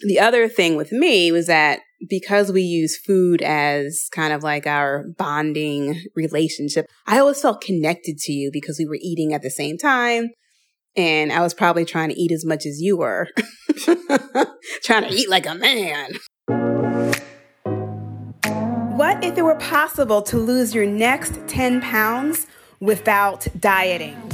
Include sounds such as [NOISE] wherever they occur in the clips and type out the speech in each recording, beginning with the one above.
The other thing with me was that because we use food as kind of like our bonding relationship, I always felt connected to you because we were eating at the same time. And I was probably trying to eat as much as you were, [LAUGHS] trying to eat like a man. What if it were possible to lose your next 10 pounds without dieting?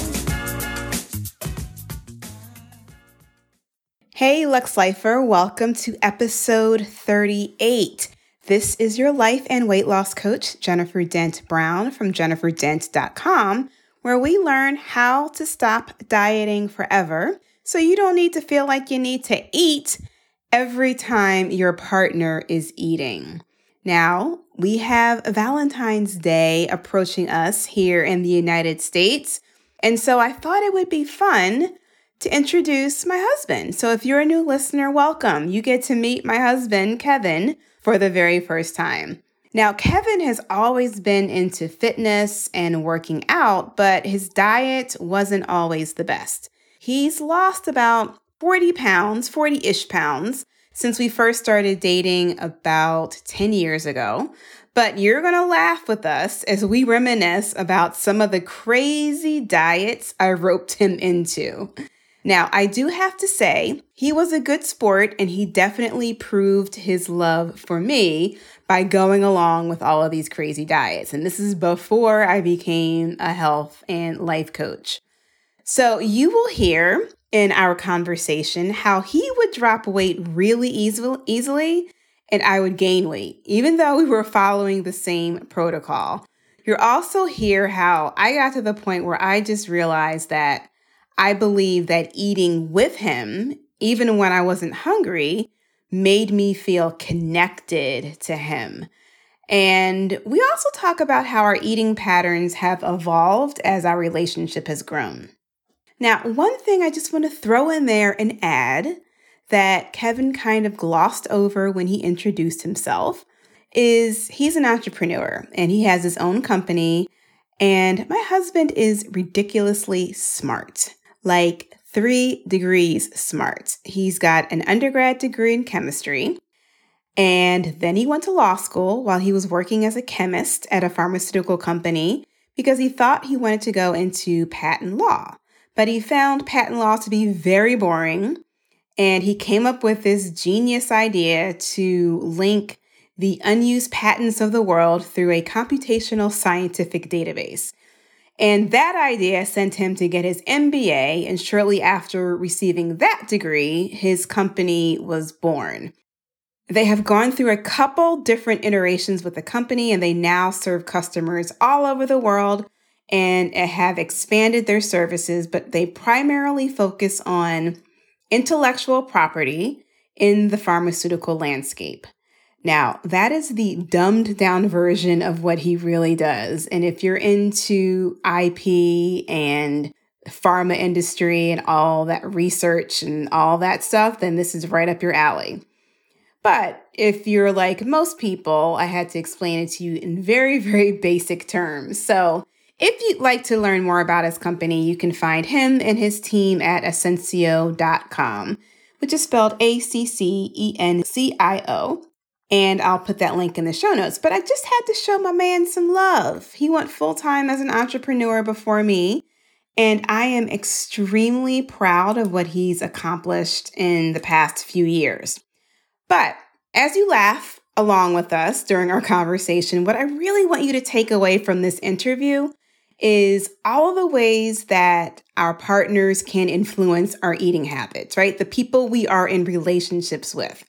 Hey, Lux Lifer, welcome to episode 38. This is your life and weight loss coach, Jennifer Dent Brown from jenniferdent.com, where we learn how to stop dieting forever so you don't need to feel like you need to eat every time your partner is eating. Now, we have Valentine's Day approaching us here in the United States, and so I thought it would be fun to introduce my husband. So if you're a new listener, welcome. You get to meet my husband, Kevin, for the very first time. Now, Kevin has always been into fitness and working out, but his diet wasn't always the best. He's lost about 40 pounds, 40 ish pounds, since we first started dating about 10 years ago. But you're to laugh with us as we reminisce about some of the crazy diets I roped him into. Now, I do have to say, he was a good sport and he definitely proved his love for me by going along with all of these crazy diets. And this is before I became a health and life coach. So, you will hear in our conversation how he would drop weight really easily and I would gain weight, even though we were following the same protocol. You'll also hear how I got to the point where I just realized that I believe that eating with him, even when I wasn't hungry, made me feel connected to him. And we also talk about how our eating patterns have evolved as our relationship has grown. Now, one thing I just want to throw in there and add that Kevin kind of glossed over when he introduced himself is he's an entrepreneur and he has his own company. And my husband is ridiculously smart like three degrees smart. He's got an undergrad degree in chemistry. And then he went to law school while he was working as a chemist at a pharmaceutical company because he thought he wanted to go into patent law. But he found patent law to be very boring. And he came up with this genius idea to link the unused patents of the world through a computational scientific database. And that idea sent him to get his MBA. And shortly after receiving that degree, his company was born. They have gone through a couple different iterations with the company, and they now serve customers all over the world and have expanded their services, but they primarily focus on intellectual property in the pharmaceutical landscape. Now, that is the dumbed down version of what he really does. And if you're into IP and pharma industry and all that research and all that stuff, then this is right up your alley. But if you're like most people, I had to explain it to you in very, very basic terms. So if you'd like to learn more about his company, you can find him and his team at accencio.com, which is spelled A C C E N C I O and I'll put that link in the show notes. But I just had to show my man some love. He went full time as an entrepreneur before me, and I am extremely proud of what he's accomplished in the past few years. But as you laugh along with us during our conversation, what I really want you to take away from this interview is all the ways that our partners can influence our eating habits, right? The people we are in relationships with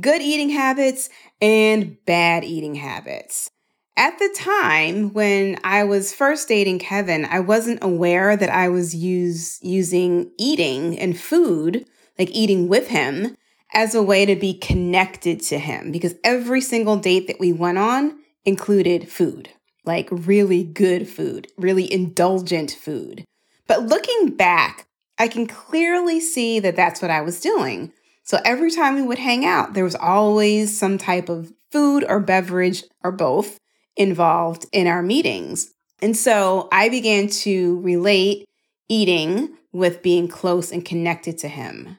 good eating habits and bad eating habits. At the time when I was first dating Kevin, I wasn't aware that I was use, using eating and food, like eating with him, as a way to be connected to him because every single date that we went on included food, like really good food, really indulgent food. But looking back, I can clearly see that that's what I was doing. So every time we would hang out, there was always some type of food or beverage or both involved in our meetings. And so I began to relate eating with being close and connected to him.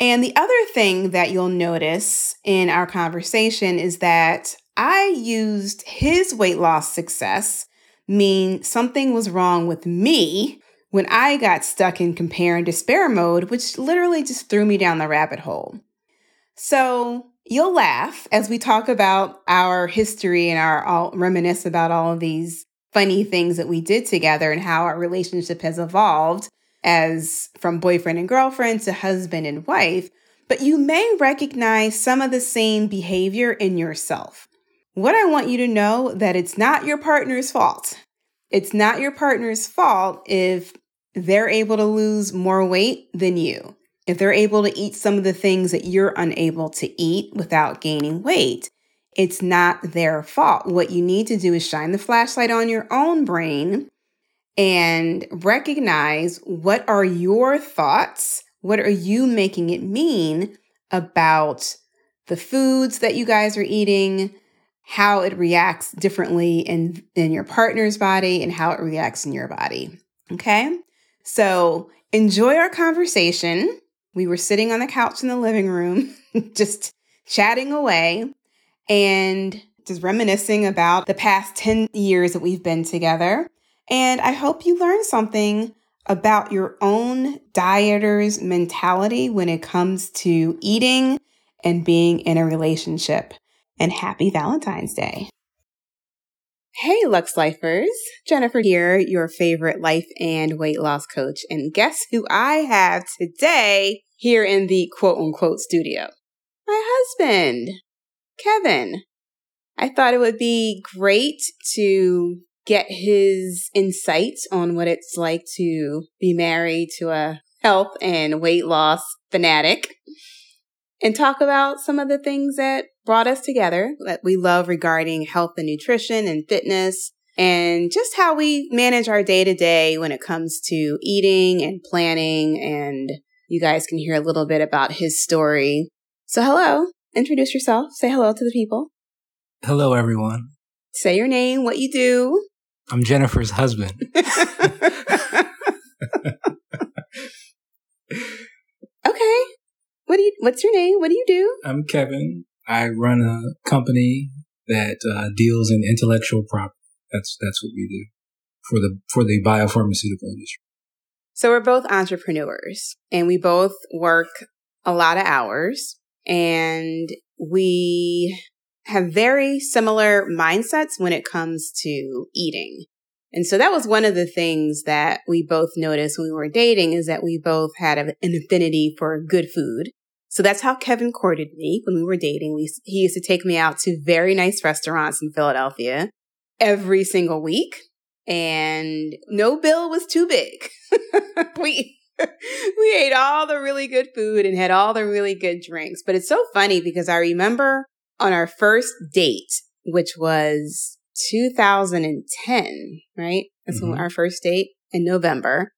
And the other thing that you'll notice in our conversation is that I used his weight loss success mean something was wrong with me when I got stuck in compare and despair mode, which literally just threw me down the rabbit hole. So you'll laugh as we talk about our history and our all reminisce about all of these funny things that we did together and how our relationship has evolved as from boyfriend and girlfriend to husband and wife, but you may recognize some of the same behavior in yourself. What I want you to know that it's not your partner's fault. It's not your partner's fault if they're able to lose more weight than you. If they're able to eat some of the things that you're unable to eat without gaining weight, it's not their fault. What you need to do is shine the flashlight on your own brain and recognize what are your thoughts? What are you making it mean about the foods that you guys are eating, how it reacts differently in, in your partner's body, and how it reacts in your body. Okay? So enjoy our conversation. We were sitting on the couch in the living room, [LAUGHS] just chatting away and just reminiscing about the past 10 years that we've been together. And I hope you learned something about your own dieter's mentality when it comes to eating and being in a relationship. And happy Valentine's Day. Hey, Lux Lifers. Jennifer here, your favorite life and weight loss coach. And guess who I have today here in the quote unquote studio? My husband, Kevin. I thought it would be great to get his insights on what it's like to be married to a health and weight loss fanatic and talk about some of the things that brought us together that we love regarding health and nutrition and fitness and just how we manage our day to day when it comes to eating and planning. And you guys can hear a little bit about his story. So, hello, introduce yourself, say hello to the people. Hello, everyone. Say your name, what you do. I'm Jennifer's husband. [LAUGHS] [LAUGHS] okay. What do you what's your name? What do you do? I'm Kevin. I run a company that uh, deals in intellectual property. That's that's what we do for the for the biopharmaceutical industry. So we're both entrepreneurs and we both work a lot of hours and we have very similar mindsets when it comes to eating. And so that was one of the things that we both noticed when we were dating is that we both had an affinity for good food. So that's how Kevin courted me when we were dating. We, he used to take me out to very nice restaurants in Philadelphia every single week and no bill was too big. [LAUGHS] we, we ate all the really good food and had all the really good drinks. But it's so funny because I remember on our first date, which was 2010, right? That's mm-hmm. when our first date in November.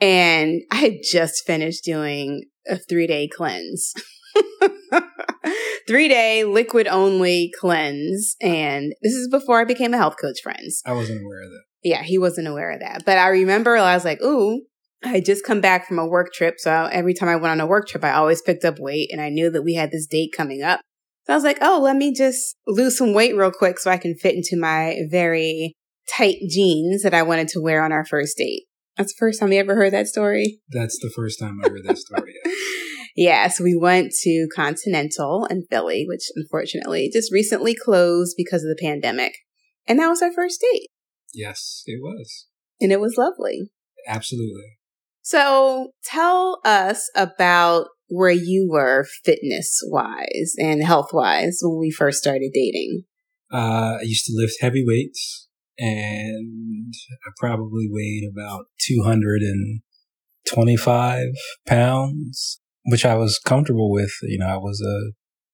And [LAUGHS] I had just finished doing a three day cleanse. [LAUGHS] three day liquid only cleanse. And this is before I became a health coach, friends. I wasn't aware of that. Yeah, he wasn't aware of that. But I remember I was like, ooh, I had just come back from a work trip. So every time I went on a work trip, I always picked up weight and I knew that we had this date coming up. So I was like, oh, let me just lose some weight real quick so I can fit into my very tight jeans that I wanted to wear on our first date. That's the first time you ever heard that story? That's the first time I heard that story. yeah, [LAUGHS] so we went to Continental in Philly, which unfortunately just recently closed because of the pandemic. And that was our first date. Yes, it was. And it was lovely. Absolutely. So tell us about where you were fitness wise and health wise when we first started dating? Uh, I used to lift heavy weights and I probably weighed about 225 pounds which I was comfortable with. You know, I was a,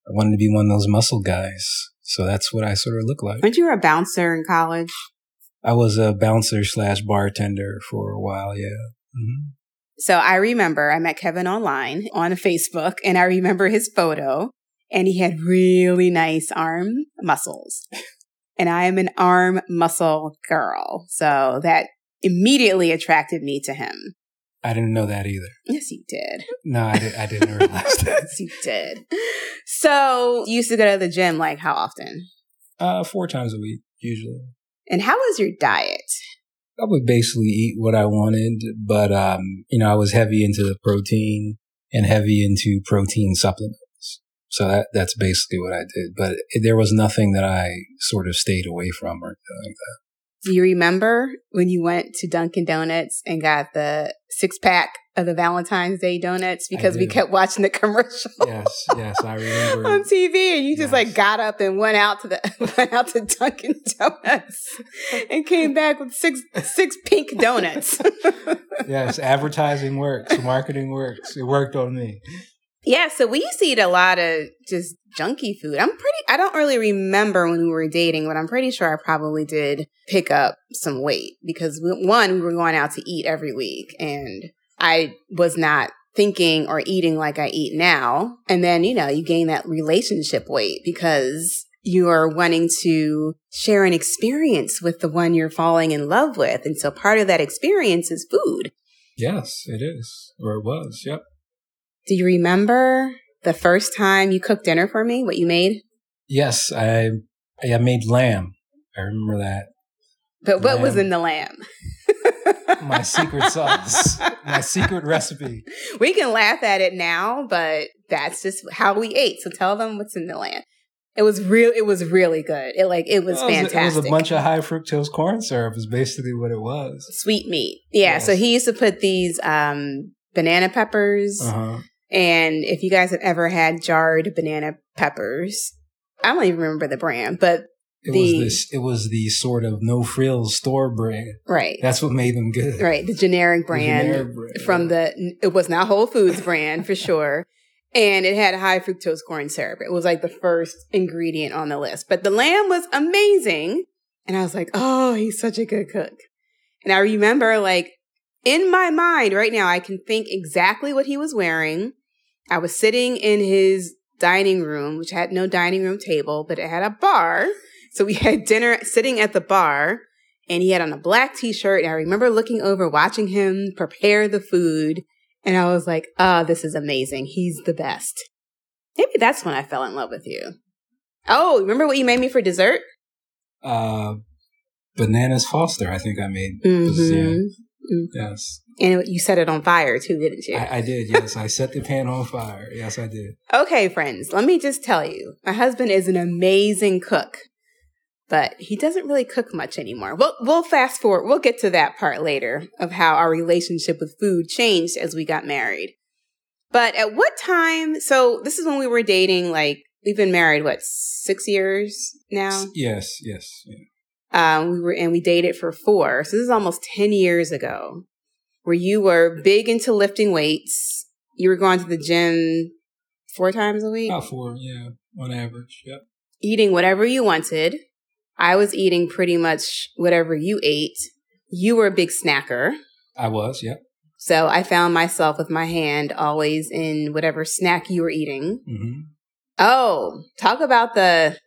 I wanted to be one of those muscle guys. So that's what I sort of look like. Weren't you a bouncer in college? I was a bouncer slash bartender for a while. Yeah. Mm-hmm. So I remember I met Kevin online on Facebook and I remember his photo and he had really nice arm muscles. and I am an arm muscle girl. So that immediately attracted me to him. I didn't know that either. Yes, you did. No, I, did, I didn't realize that. yes, [LAUGHS] you did. So you used to go to the gym like how often? Uh, four times a week, usually. And how was your diet? I would basically eat what I wanted, but, um, you know, I was heavy into the protein and heavy into protein supplements. So that, that's basically what I did. But there was nothing that I sort of stayed away from or anything like that. Do you remember when you went to Dunkin' Donuts and got the six pack of the Valentine's Day donuts because we kept watching the [LAUGHS] commercial? Yes, yes, I remember [LAUGHS] on TV, and you just yes. like got up and went out to the [LAUGHS] went out to Dunkin' Donuts and came back with six six pink donuts. yes, advertising works, marketing works. It worked on me. Yeah, so we used to eat a lot of just junky food. I'm pretty, I don't really remember when we were dating, but I'm pretty sure I probably did pick up some weight because one, we were going out to eat every week and I was not thinking or eating like I eat now. And then, you know, you gain that relationship weight because you are wanting to share an experience with the one you're falling in love with. And so part of that experience is food. Yes, it is. Or it was. Yep. Do you remember the first time you cooked dinner for me? What you made? Yes, I I made lamb. I remember that. But what lamb. was in the lamb? [LAUGHS] my secret sauce, my secret recipe. We can laugh at it now, but that's just how we ate. So tell them what's in the land. It was real. It was really good. It like it was, fantastic. It was a bunch of high fructose corn syrup. Is basically what it was. Sweet meat. Yeah. Yes. So he used to put these um, banana peppers. Uh-huh and if you guys have ever had jarred banana peppers, I don't even remember the brand, but it the, was this it was the sort of no frills store brand. Right. That's what made them good. Right. The generic brand, the generic brand from the it was not Whole Foods brand for sure. And it had high fructose corn syrup. It was like the first ingredient on the list. But the lamb was amazing. And I was like, oh, he's such a good cook. And I remember like in my mind right now, I can think exactly what he was wearing. I was sitting in his dining room, which had no dining room table, but it had a bar. So we had dinner sitting at the bar and he had on a black t-shirt. And I remember looking over, watching him prepare the food. And I was like, oh, this is amazing. He's the best. Maybe that's when I fell in love with you. Oh, remember what you made me for dessert? Uh, bananas Foster, I think I made. Mm-hmm. Yeah. Mm-hmm. Yes. And you set it on fire too, didn't you? I, I did, yes. I set the pan on fire. Yes, I did. Okay, friends, let me just tell you my husband is an amazing cook, but he doesn't really cook much anymore. We'll, we'll fast forward. We'll get to that part later of how our relationship with food changed as we got married. But at what time? So this is when we were dating, like, we've been married, what, six years now? Yes, yes. Yeah. Um, we were, and we dated for four. So this is almost 10 years ago where you were big into lifting weights. You were going to the gym four times a week? About four, yeah, on average. Yep. Eating whatever you wanted. I was eating pretty much whatever you ate. You were a big snacker. I was, yeah. So I found myself with my hand always in whatever snack you were eating. Mm-hmm. Oh, talk about the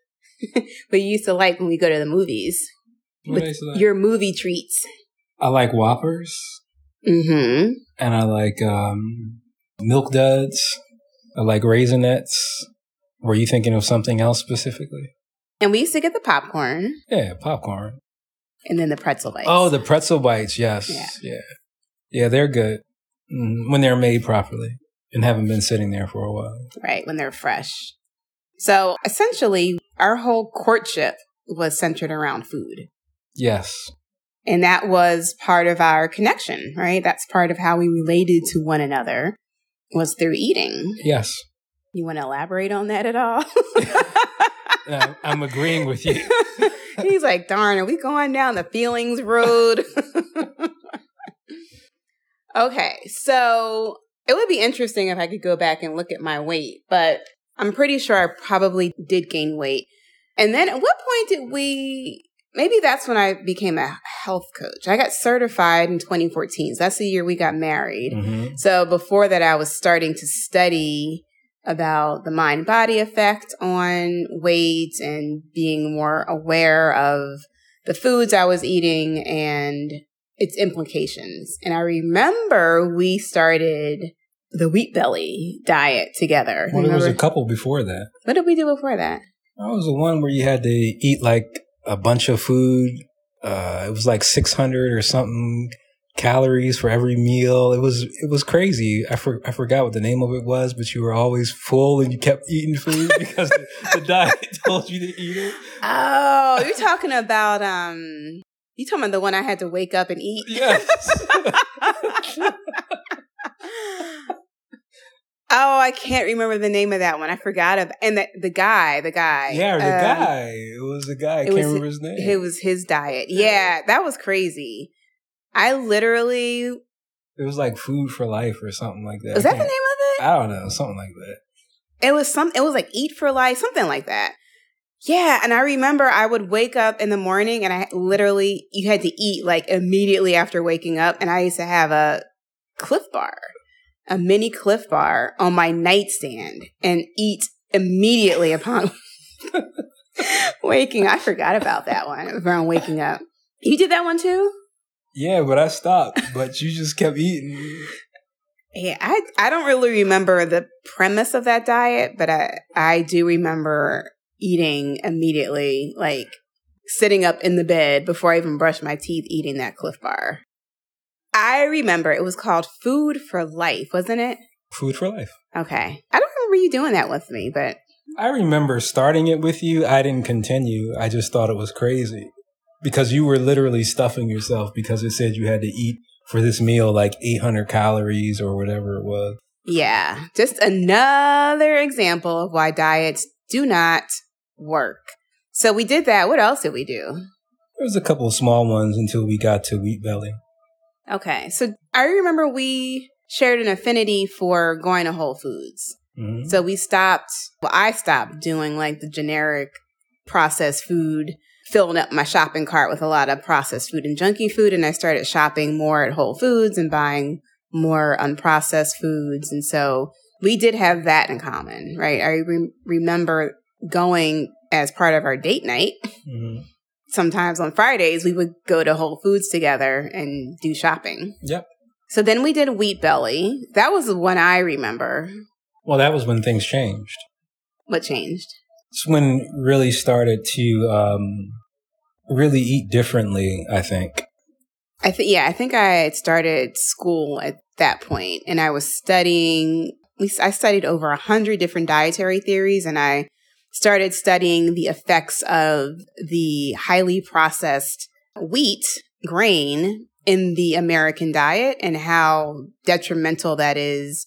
[LAUGHS] what you used to like when we go to the movies. What with your movie treats. I like Whoppers. Mm-hmm. And I like um, Milk Duds. I like Raisinets. Were you thinking of something else specifically? And we used to get the popcorn. Yeah, popcorn. And then the pretzel bites. Oh, the pretzel bites. Yes. Yeah. Yeah, yeah they're good mm, when they're made properly and haven't been sitting there for a while. Right, when they're fresh. So essentially, our whole courtship was centered around food. Yes. And that was part of our connection, right? That's part of how we related to one another was through eating. Yes. You want to elaborate on that at all? [LAUGHS] [LAUGHS] I'm agreeing with you. [LAUGHS] He's like, darn, are we going down the feelings road? [LAUGHS] okay, so It would be interesting if I could go back and look at my weight, but I'm pretty sure I probably did gain weight. And then at what point did we maybe that's when I became a health coach. I got certified in 2014. So that's the year we got married. Mm-hmm. So before that, I was starting to study about the mind body effect on weight and being more aware of the foods I was eating and its implications. And I remember we started the wheat belly diet together. Well, there was a couple before that. What did we do before that? That was the one where you had to eat like a bunch of food. Uh, it was like 600 or something calories for every meal. It was it was crazy. I for, I forgot what the name of it was, but you were always full and you kept eating food [LAUGHS] because the, the diet [LAUGHS] told you to eat it. Oh, you're talking about um you talking about the one I had to wake up and eat? Yes. [LAUGHS] Oh, I can't remember the name of that one. I forgot of and the the guy, the guy. Yeah, the um, guy. It was the guy. I can't remember his name. It was his diet. Yeah, that was crazy. I literally It was like food for life or something like that. Was that the name of it? I don't know, something like that. It was some it was like eat for life, something like that. Yeah, and I remember I would wake up in the morning and I literally you had to eat like immediately after waking up and I used to have a Clif bar a mini Clif bar on my nightstand and eat immediately upon [LAUGHS] waking. I forgot about that one around waking up. You did that one too? Yeah, but I stopped. But you just kept eating. Yeah, I I don't really remember the premise of that diet, but I I do remember eating immediately, like sitting up in the bed before I even brushed my teeth, eating that Clif Bar. I remember it was called Food for Life, wasn't it? Food for Life. Okay. I don't remember you doing that with me, but. I remember starting it with you. I didn't continue. I just thought it was crazy because you were literally stuffing yourself because it said you had to eat for this meal like 800 calories or whatever it was. Yeah. Just another example of why diets do not work. So we did that. What else did we do? There was a couple of small ones until we got to Wheat Belly. Okay. So I remember we shared an affinity for going to Whole Foods. Mm-hmm. So we stopped, well, I stopped doing like the generic processed food, filling up my shopping cart with a lot of processed food and junky food. And I started shopping more at Whole Foods and buying more unprocessed foods. And so we did have that in common, right? I re- remember going as part of our date night. Mm-hmm sometimes on Fridays we would go to Whole Foods together and do shopping. Yep. So then we did Wheat Belly. That was the one I remember. Well, that was when things changed. What changed? It's when really started to um, really eat differently. I think. I think yeah. I think I started school at that point, and I was studying. I studied over a hundred different dietary theories, and I started studying the effects of the highly processed wheat grain in the American diet and how detrimental that is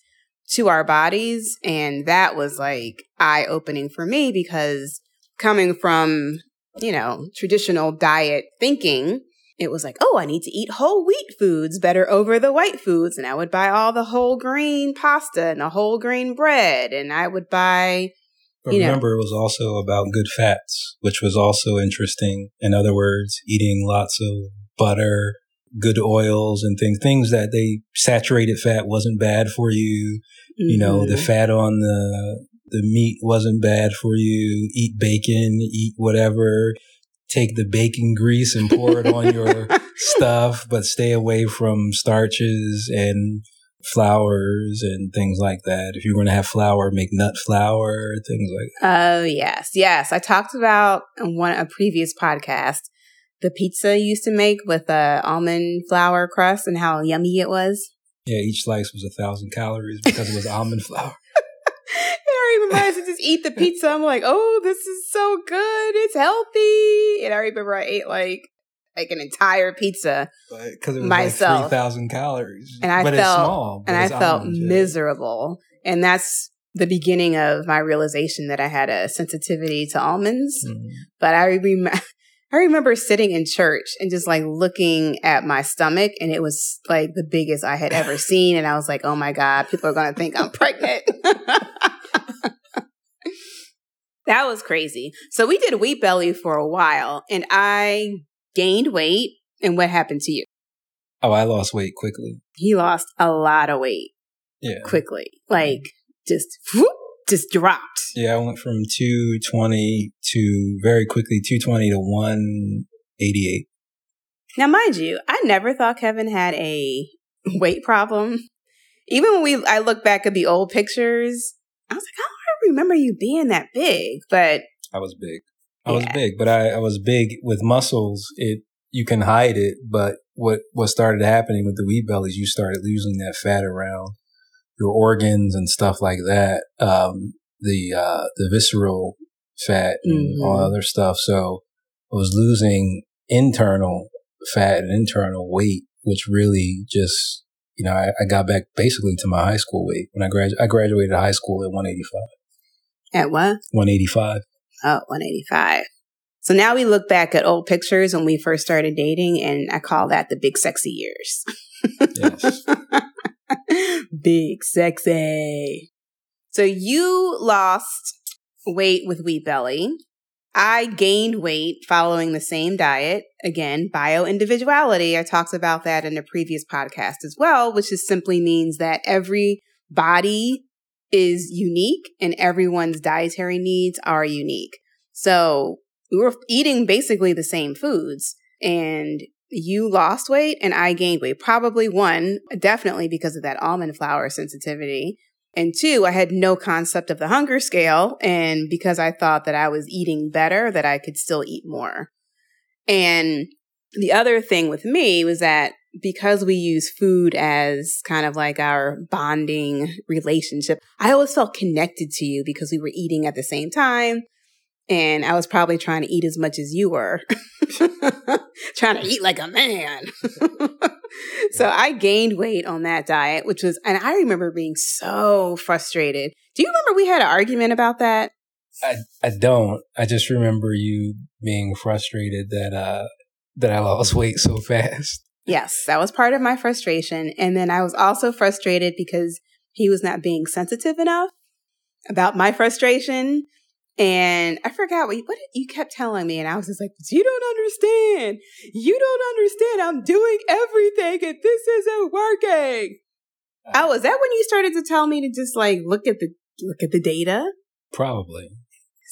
to our bodies. And that was like eye opening for me because coming from, you know, traditional diet thinking, it was like, oh, I need to eat whole wheat foods better over the white foods. And I would buy all the whole grain pasta and the whole grain bread. And I would buy but remember, know. it was also about good fats, which was also interesting. In other words, eating lots of butter, good oils and things, things that they saturated fat wasn't bad for you. Mm-hmm. You know, the mm-hmm. fat on the, the meat wasn't bad for you. Eat bacon, eat whatever. Take the bacon grease and pour it on your [LAUGHS] stuff, but stay away from starches and flours and things like that. If you're going to have flour, make nut flour, things like that. Oh, yes. Yes. I talked about in one a previous podcast the pizza you used to make with a almond flour crust and how yummy it was. Yeah, each slice was a thousand calories because it was [LAUGHS] almond flour. I remember I just eat the pizza. I'm like, oh, this is so good. It's healthy. And I remember I ate like like an entire pizza because it was myself. like three thousand calories, and I but felt small, and I felt miserable, and that's the beginning of my realization that I had a sensitivity to almonds. Mm-hmm. But I remember. [LAUGHS] I remember sitting in church and just like looking at my stomach and it was like the biggest I had ever [LAUGHS] seen. And I was like, oh my God, people are going to think I'm pregnant. [LAUGHS] that was crazy. So we did wheat belly for a while and I gained weight. And what happened to you? Oh, I lost weight quickly. He lost a lot of weight. Yeah. Quickly. Like just whoop, just dropped. Yeah, I went from 220 to very quickly 220 to 188. Now, mind you, I never thought Kevin had a [LAUGHS] weight problem. Even when we, I look back at the old pictures, I was like, I don't remember you being that big, but I was big. I yeah. was big, but I, I was big with muscles. It you can hide it, but what what started happening with the wheat bellies, you started losing that fat around your organs and stuff like that. Um, the uh, the visceral fat and mm-hmm. all other stuff. So I was losing internal fat and internal weight, which really just you know I, I got back basically to my high school weight when I grad I graduated high school at 185. At what? 185. Oh, 185. So now we look back at old pictures when we first started dating, and I call that the big sexy years. yes. [LAUGHS] big sexy. So you lost weight with Wheat Belly. I gained weight following the same diet. Again, bio individuality. I talked about that in a previous podcast as well, which just simply means that every body is unique and everyone's dietary needs are unique. So we were eating basically the same foods and you lost weight and I gained weight. Probably one, definitely because of that almond flour sensitivity. And two, I had no concept of the hunger scale. And because I thought that I was eating better, that I could still eat more. And the other thing with me was that because we use food as kind of like our bonding relationship, I always felt connected to you because we were eating at the same time and I was probably trying to eat as much as you were, [LAUGHS] trying to eat like a man. [LAUGHS] so I gained weight on that diet, which was, and I remember being so frustrated. Do you remember we had an argument about that? I, I don't. I just remember you being frustrated that, uh, that I lost weight so fast. Yes, that was part of my frustration. And then I was also frustrated because he was not being sensitive enough about my frustration. And I forgot what, what you kept telling me. And I was just like, you don't understand. You don't understand. I'm doing everything and this isn't working. Uh. Oh, is that when you started to tell me to just like look at the, look at the data? Probably.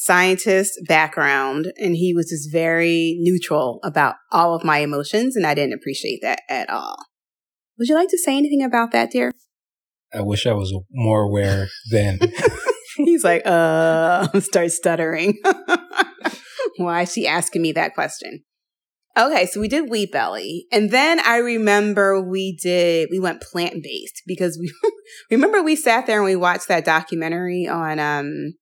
Scientist background. And he was just very neutral about all of my emotions. And I didn't appreciate that at all. Would you like to say anything about that, dear? I wish I was more aware then. [LAUGHS] [LAUGHS] He's like, uh, [LAUGHS] start stuttering. Why is she asking me that question? Okay, so we did wheat belly. And then I remember we did, we went plant based because we remember we sat there and we watched that documentary on um,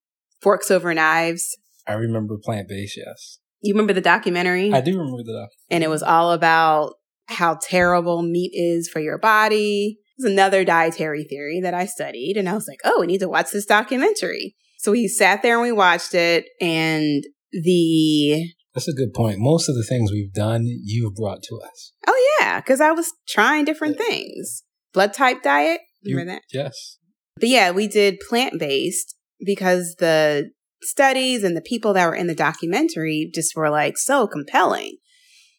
Forks Over Knives. I remember plant based, yes. You remember the documentary? I do remember the documentary. And it was all about how terrible meat is for your body It's another dietary theory that I studied. And I was like, oh, we need to watch this documentary. So we sat there and we watched it. And the. That's a good point. Most of the things we've done, you've brought to us. Oh, yeah. Because I was trying different yeah. things. Blood type diet. Remember you, that? Yes. But yeah, we did plant based because the studies and the people that were in the documentary just were like so compelling.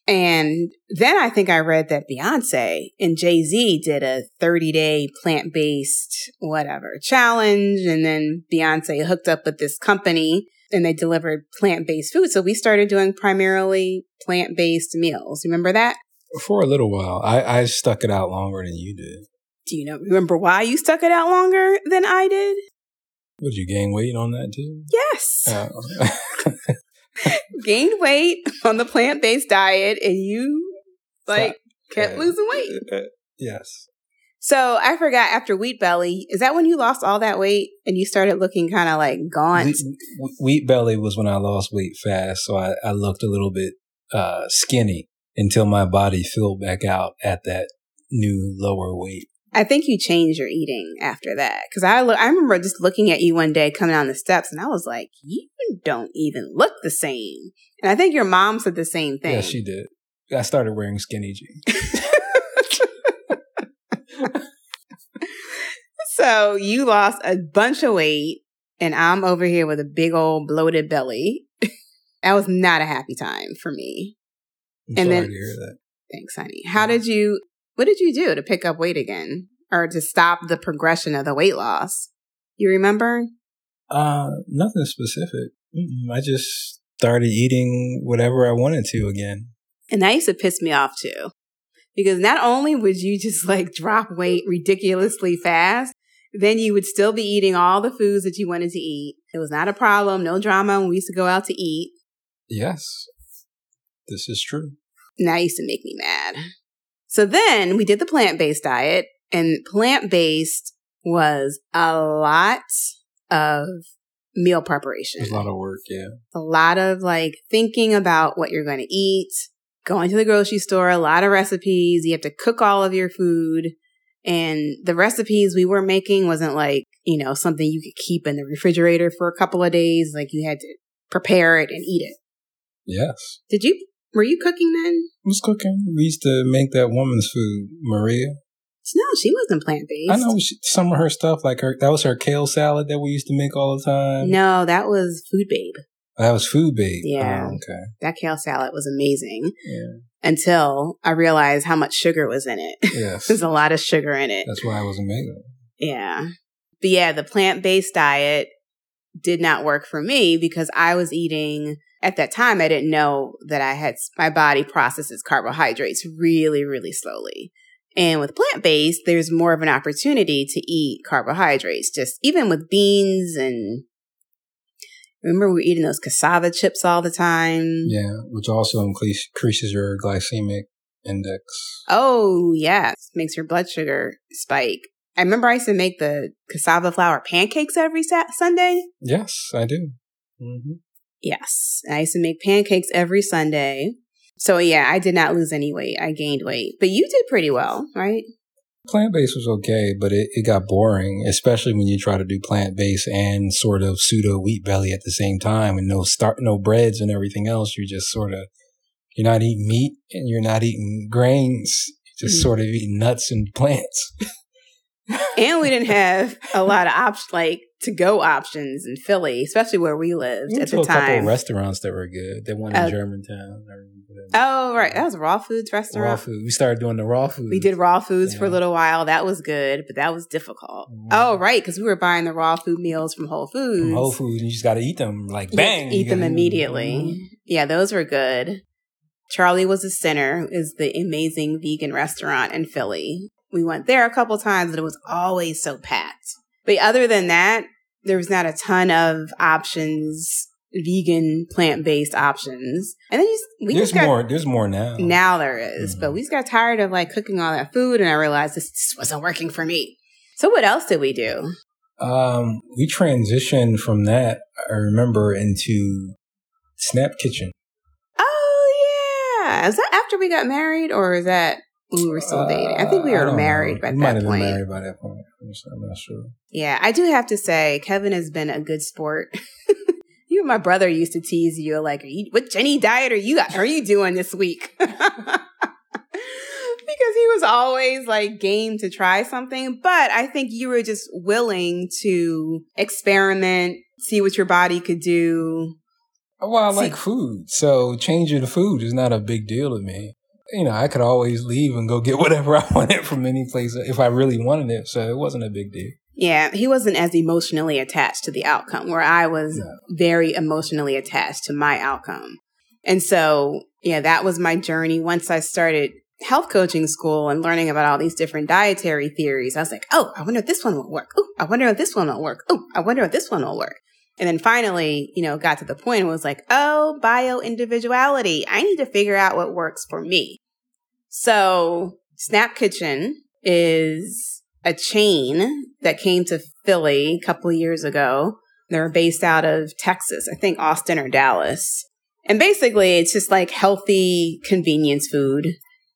And then I think I read that Beyonce and Jay Z did a 30 day plant based whatever challenge. And then Beyonce hooked up with this company and they delivered plant based food. So we started doing primarily plant based meals. Remember that? For a little while. I, I stuck it out longer than you did. Do you know, remember why you stuck it out longer than I did? Would you gain weight on that too? Yes. Uh, [LAUGHS] [LAUGHS] gained weight on the plant based diet and you like kept losing weight. Uh, yes. So I forgot after Wheat Belly, is that when you lost all that weight and you started looking kind of like gaunt? Wheat, wheat, Belly was when I lost weight fast. So I, I looked a little bit uh, skinny until my body filled back out at that new lower weight. I think you changed your eating after that because I lo- I remember just looking at you one day coming down the steps and I was like, you don't even look the same. And I think your mom said the same thing. Yeah, she did. I started wearing skinny jeans. [LAUGHS] so you lost a bunch of weight and I'm over here with a big old bloated belly. [LAUGHS] that was not a happy time for me. I'm And then- to hear that. Thanks, honey. How did you, what did you do to pick up weight again or to stop the progression of the weight loss? You remember? Uh, nothing specific. Mm-mm. I just started eating whatever I wanted to again. And that used to piss me off too. Because not only would you just like drop weight ridiculously fast, then you would still be eating all the foods that you wanted to eat. It was not a problem, no drama when we used to go out to eat. Yes, this is true. And that used to make me mad. So then we did the plant based diet, and plant based was a lot of meal preparation. There's a lot of work. Yeah. a lot of like thinking about what you're going to eat, going to the grocery store, a lot of recipes. You have to cook all of your food. And the recipes we were making wasn't like, you know, something you could keep in the refrigerator for a couple of days. Like you had to prepare it and eat it. Yes. Did you, were you cooking then? Who's cooking? We used to make that woman's food, Maria. No, she wasn't plant based. I know she, some of her stuff, like her, that was her kale salad that we used to make all the time. No, that was Food Babe. Oh, that was food babe. Oh, yeah. Oh, okay. That kale salad was amazing Yeah. until I realized how much sugar was in it. [LAUGHS] Yes. There's a lot of sugar in it. That's why I wasn't making it. Yeah. But yeah, the plant based diet did not work for me because I was eating at that time. I didn't know that I had my body processes carbohydrates really, really slowly. And with plant based, there's more of an opportunity to eat carbohydrates, just even with beans and remember we were eating those cassava chips all the time. Yeah, which also increases your glycemic index. Oh, yes. Makes your blood sugar spike. I remember I used to make the cassava flour pancakes every Sat- Sunday. Yes, I do. hmm Yes. I used to make pancakes every Sunday. So yeah, I did not lose any weight. I gained weight. But you did pretty well, right? Plant based was okay, but it, it got boring, especially when you try to do plant based and sort of pseudo wheat belly at the same time, and no start, no breads and everything else. You're just sort of you're not eating meat and you're not eating grains. You're just Mm. sort of eating nuts and plants. [LAUGHS] And we didn't have a lot of options, like to go options in Philly, especially where we lived We at the a couple time. of restaurants that were good. That one in Uh, Germantown. Oh, right. That was a Raw Foods restaurant. raw food. We started doing the raw food. We did raw foods for a little while. That was good, but that was difficult. Mhm. Oh, right. Because we were buying the raw food meals from Whole Foods. from Whole Foods, and you just got to eat them like You have to bang. Eat them immediately. Yeah, those were good. Charlie was a sinner is the amazing vegan restaurant in Philly. We went there a couple times and it was always so packed. But other than that, there was not a ton of options, vegan, plant based options. And then you, just- we There's just got more. There's more now. now there is, but Mhm. we just got tired of like cooking all that food and I realized this just wasn't working for me. So what else did we do? Um, we transitioned from that. I remember into Snap Kitchen. Oh yeah. Is that after we got married or is that we were still dating? I think we Uh, were don't married know. by We might that have point. been married by that point. I'm not sure. Yeah, I do have to say, Kevin has been a good sport. [LAUGHS] you and my brother used to tease you like, you, "What Jenny diet are you are you doing this week?" [LAUGHS] because he was always like game to try something, but I think you were just willing to experiment, see what your body could do. Well, I See- like food, so changing the food is not a big deal to me. You know, I could always leave and go get [LAUGHS] whatever I wanted from any place if I really wanted it, so it wasn't a big deal. Yeah, he wasn't as emotionally attached to the outcome, where I was No. very emotionally attached to my outcome. And so, yeah, that was my journey. Once I started health coaching school and learning about all these different dietary theories, I was like, oh, I wonder if this one will work. Oh, I wonder if this one will work. Oh, I wonder if this one will work. And then finally, you know, got to the point was like, oh, bio individuality. I need to figure out what works for me. So, Snap Kitchen is a chain that came to Philly a couple years ago. They're based out of Texas, I think Austin or Dallas. And basically, it's just like healthy convenience food.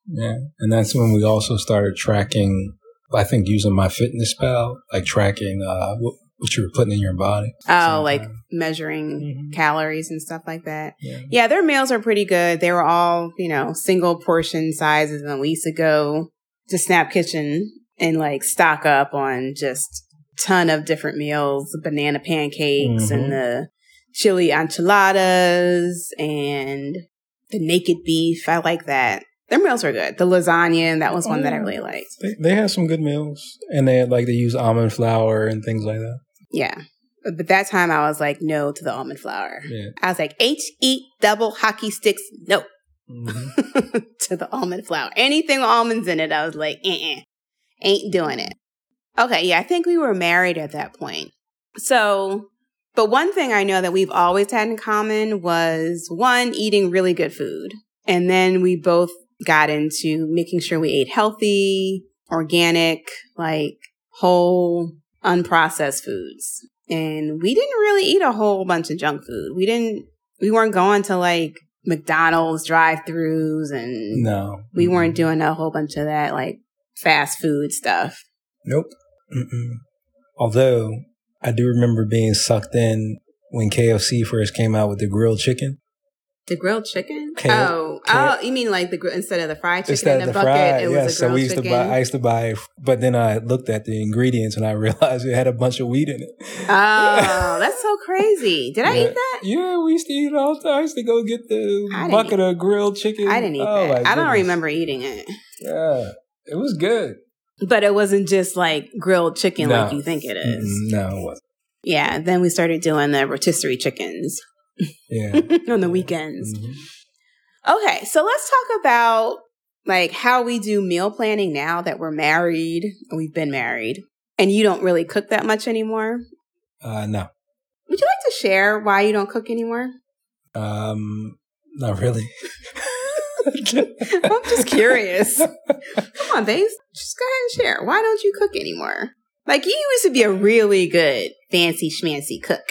Yeah, and that's when we also started tracking I think using MyFitnessPal, like tracking uh, what you were putting in your body. Oh, like measuring Mm-hmm. calories and stuff like that. Yeah. Yeah, their meals are pretty good. They were all, you know, single portion sizes. And we used to go to Snap Kitchen and like stock up on just ton of different meals, banana pancakes Mhm. and the chili enchiladas and the naked beef. I like that. Their meals are good. The lasagna, that was one that I Oh. really liked. They, they had some good meals, and they had, like they use almond flour and things like that. Yeah. But that time I was like, no to the almond flour. Yeah. I was like, H E double hockey sticks, no. hmm [LAUGHS] to the almond flour. Anything with almonds in it, I was like, eh, ain't doing it. Okay, yeah, I think we were married at that point. So, but one thing I know that we've always had in common was one, eating really good food. And then we both got into making sure we ate healthy, organic, like whole, unprocessed foods. And we didn't really eat a whole bunch of junk food. We didn't, we weren't going to like McDonald's drive throughs and No, we weren't doing a whole bunch of that like fast food stuff. Nope. Mm-mm. Although I do remember being sucked in when KFC first came out with the grilled chicken. The grilled chicken? K- oh, K- oh, you mean like the gr- instead of the fried chicken Instead in the the bucket, fried, it was yeah. a So we used chicken. to buy. I used to buy, but then I looked at the ingredients and I [LAUGHS] realized it had a bunch of wheat in it. oh, [LAUGHS] that's so crazy! Did I Yeah. eat that? Yeah, we used to eat it all the time. I used to go get the bucket of grilled chicken. I didn't eat Oh, that. I don't remember eating it, Yeah, it was good. but it wasn't just like grilled chicken No. like you think it is. No, it wasn't. Yeah. Then we started doing the rotisserie chickens Yeah. [LAUGHS] on the weekends. Mhm. Okay, so let's talk about like how we do meal planning now that we're married, we've been married, and you don't really cook that much anymore. Uh, no, Would you like to share why you don't cook anymore? um, not really. [LAUGHS] I'm just curious. [LAUGHS] Come on, babes. Just go ahead and share. Why don't you cook anymore? Like you used to be a really good fancy schmancy cook.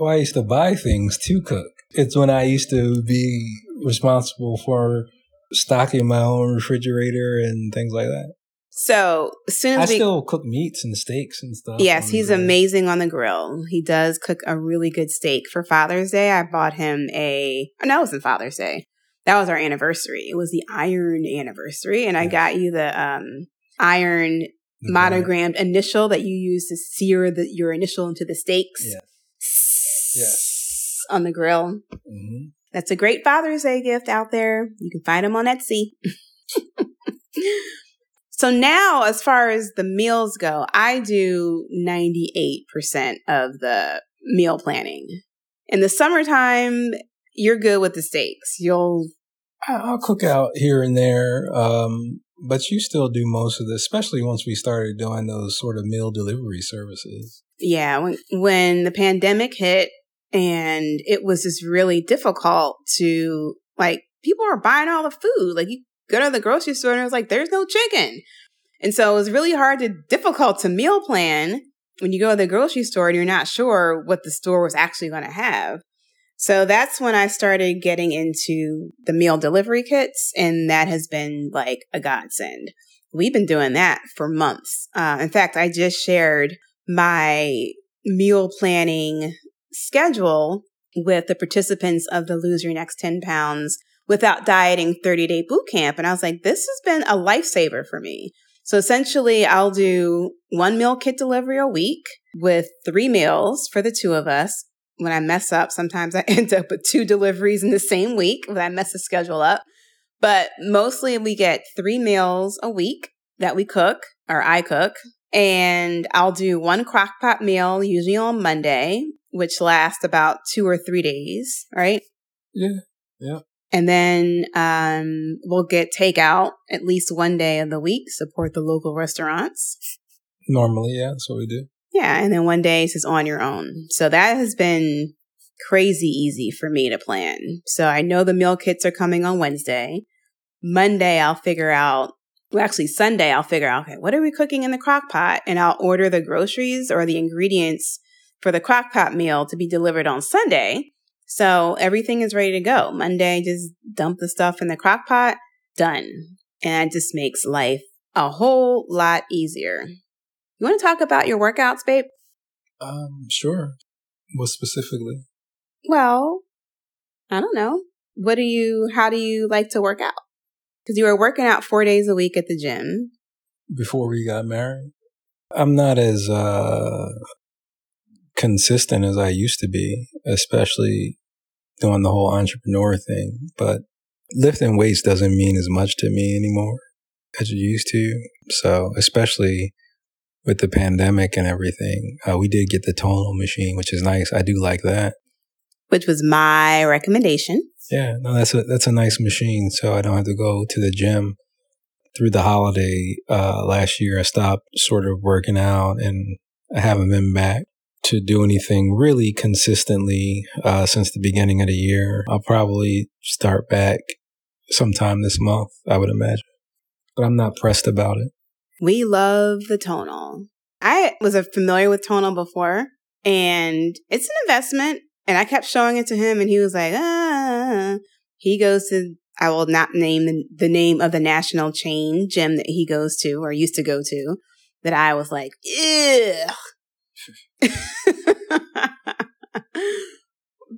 Well, I used to buy things to cook. It's when I used to be responsible for stocking my own refrigerator and things like that. So as soon I as we still cook meats and steaks and stuff. Yes, he's amazing on the grill. He does cook a really good steak. For Father's Day, I bought him a. Oh, no, it wasn't Father's Day. That was our anniversary. It was the iron anniversary, and I got you the um iron The monogrammed initial that you use to sear the, your initial into the steaks. Yes. Yes. On the grill. Mhm. That's a great Father's Day gift out there. You can find them on Etsy. [LAUGHS] so now, as far as the meals go, I do 98% of the meal planning. In the summertime, you're good with the steaks. You'll, I'll cook out here and there, um, but you still do most of this, especially once we started doing those sort of meal delivery services. yeah, when, when the pandemic hit and it was just really difficult to, like, people are buying all the food. Like, you go to the grocery store and it was like, there's no chicken. And so it was really hard to difficult to meal plan when you go to the grocery store and you're not sure what the store was actually going to have. So that's when I started getting into the meal delivery kits, and that has been like a godsend. We've been doing that for months. Uh, in fact, I just shared my meal planning schedule with the participants of the Lose Your Next 10 Pounds Without Dieting 30 Day Boot Camp. And I was like, this has been a lifesaver for me. So essentially, I'll do one meal kit delivery a week with three meals for the two of us. When I mess up, sometimes I [LAUGHS] end up with two deliveries in the same week when I mess the schedule up. But mostly we get three meals a week that we cook or I cook. And I'll do one crock pot meal usually on Monday, which lasts about two or three days, right? Yeah. Yeah. And then um, we'll get takeout at least one day of the week, support the local restaurants. Normally, yeah, that's what we do. Yeah, and then one day is just on your own. So that has been crazy easy for me to plan. So I know the meal kits are coming on Wednesday. Monday, I'll figure out, well, actually, Sunday, I'll figure out, okay, what are we cooking in the crock pot? And I'll order the groceries or the ingredients for the crock pot meal to be delivered on Sunday. So everything is ready to go. Monday, just dump the stuff in the crock pot, done. And it just makes life a whole lot easier. You want to talk about your workouts, babe? Um, sure. What specifically? Well, I don't know. What do you, how do you like to work out? Because you were working out four days a week at the gym. Before we got married? I'm not as uh, consistent as I used to be, especially doing the whole entrepreneur thing. But lifting weights doesn't mean as much to me anymore as it used to. So, especially with the pandemic and everything, uh, we did get the tonal machine, which is nice. I do like that. Which was my recommendation. Yeah, no, that's a that's a nice machine. So I don't have to go to the gym through the holiday uh, last year. I stopped sort of working out, and I haven't been back to do anything really consistently uh, since the beginning of the year. I'll probably start back sometime this month, I would imagine. But I'm not pressed about it. We love the tonal. I was familiar with tonal before, and it's an investment. And I kept showing it to him, and he was like, ah. He goes to, I will not name the, the name of the national chain gym that he goes to or used to go to, that I was like, ugh. [LAUGHS]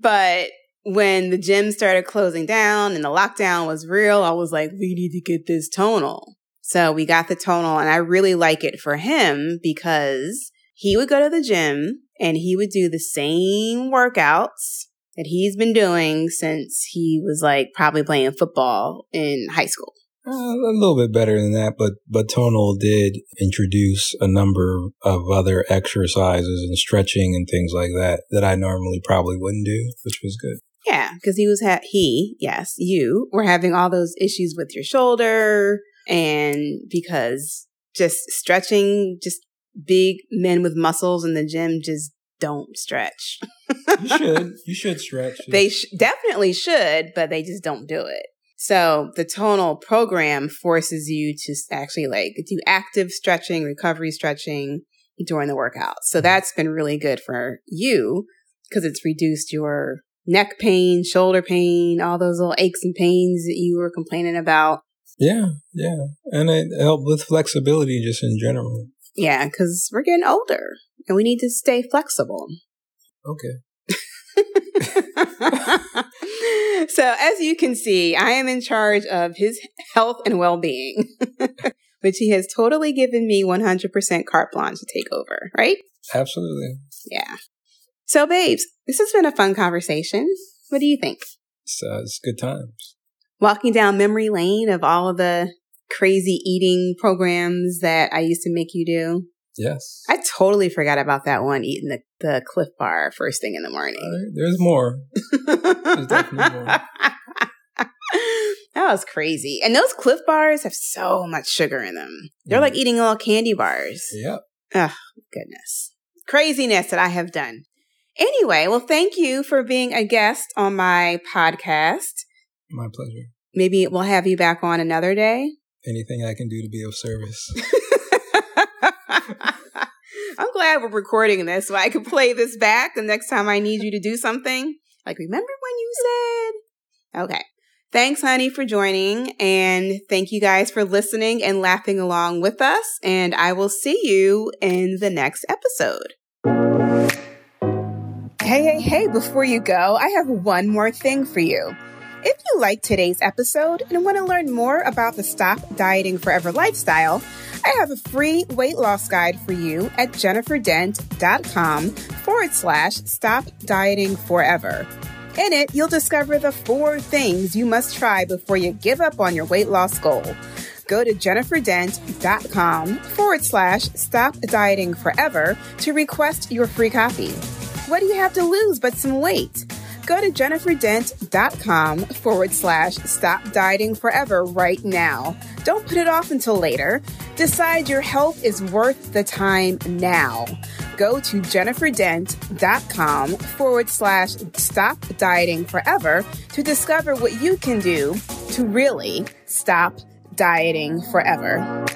but when the gym started closing down and the lockdown was real, I was like, we need to get this tonal. So we got the tonal and I really like it for him because he would go to the gym and he would do the same workouts that he's been doing since he was like probably playing football in high school. Uh, a little bit better than that, but but Tonal did introduce a number of other exercises and stretching and things like that that I normally probably wouldn't do, which was good. Yeah, because he was ha- he yes you were having all those issues with your shoulder and because just stretching, just big men with muscles in the gym just don't stretch. you should. [LAUGHS] You should stretch. They sh- definitely should, but they just don't do it. So the tonal program forces you to actually like do active stretching, recovery stretching during the workout. So mm-hmm. that's been really good for you because it's reduced your neck pain, shoulder pain, all those little aches and pains that you were complaining about. Yeah, yeah. And it helped with flexibility just in general. Yeah, because we're getting older and we need to stay flexible. Okay. [LAUGHS] [LAUGHS] so, as you can see, I am in charge of his health and well being, [LAUGHS] which he has totally given me 100% carte blanche to take over, right? Absolutely. Yeah. So, babes, this has been a fun conversation. What do you think? It's, uh, it's good times walking down memory lane of all of the crazy eating programs that I used to make you do. Yes. I totally forgot about that one eating the, the Clif Bar first thing in the morning. Uh, there's more. there's definitely more. [LAUGHS] that was crazy. And those Clif Bars have so much sugar in them. They're mm. like eating little candy bars. Yep. Oh, goodness. Craziness that I have done. Anyway, well, thank you for being a guest on my podcast. My pleasure. Maybe we'll have you back on another day. Anything I can do to be of service. [LAUGHS] [LAUGHS] I'm glad we're recording this so I can play this back the next time I need you to do something. Like, remember when you said? Okay. Thanks, honey, for joining. And thank you guys for listening and laughing along with us. And I will see you in the next episode. Hey, hey, hey, before you go, I have one more thing for you. If you like today's episode and want to learn more about the Stop Dieting Forever lifestyle, I have a free weight loss guide for you at jenniferdent.com forward slash stop dieting forever. In it, you'll discover the four things you must try before you give up on your weight loss goal. Go to jenniferdent.com forward slash stop dieting forever to request your free copy. What do you have to lose but some weight? Go to jenniferdent.com forward slash stop dieting forever right now. Don't put it off until later. Decide your health is worth the time now. Go to jenniferdent.com forward slash stop dieting forever to discover what you can do to really stop dieting forever.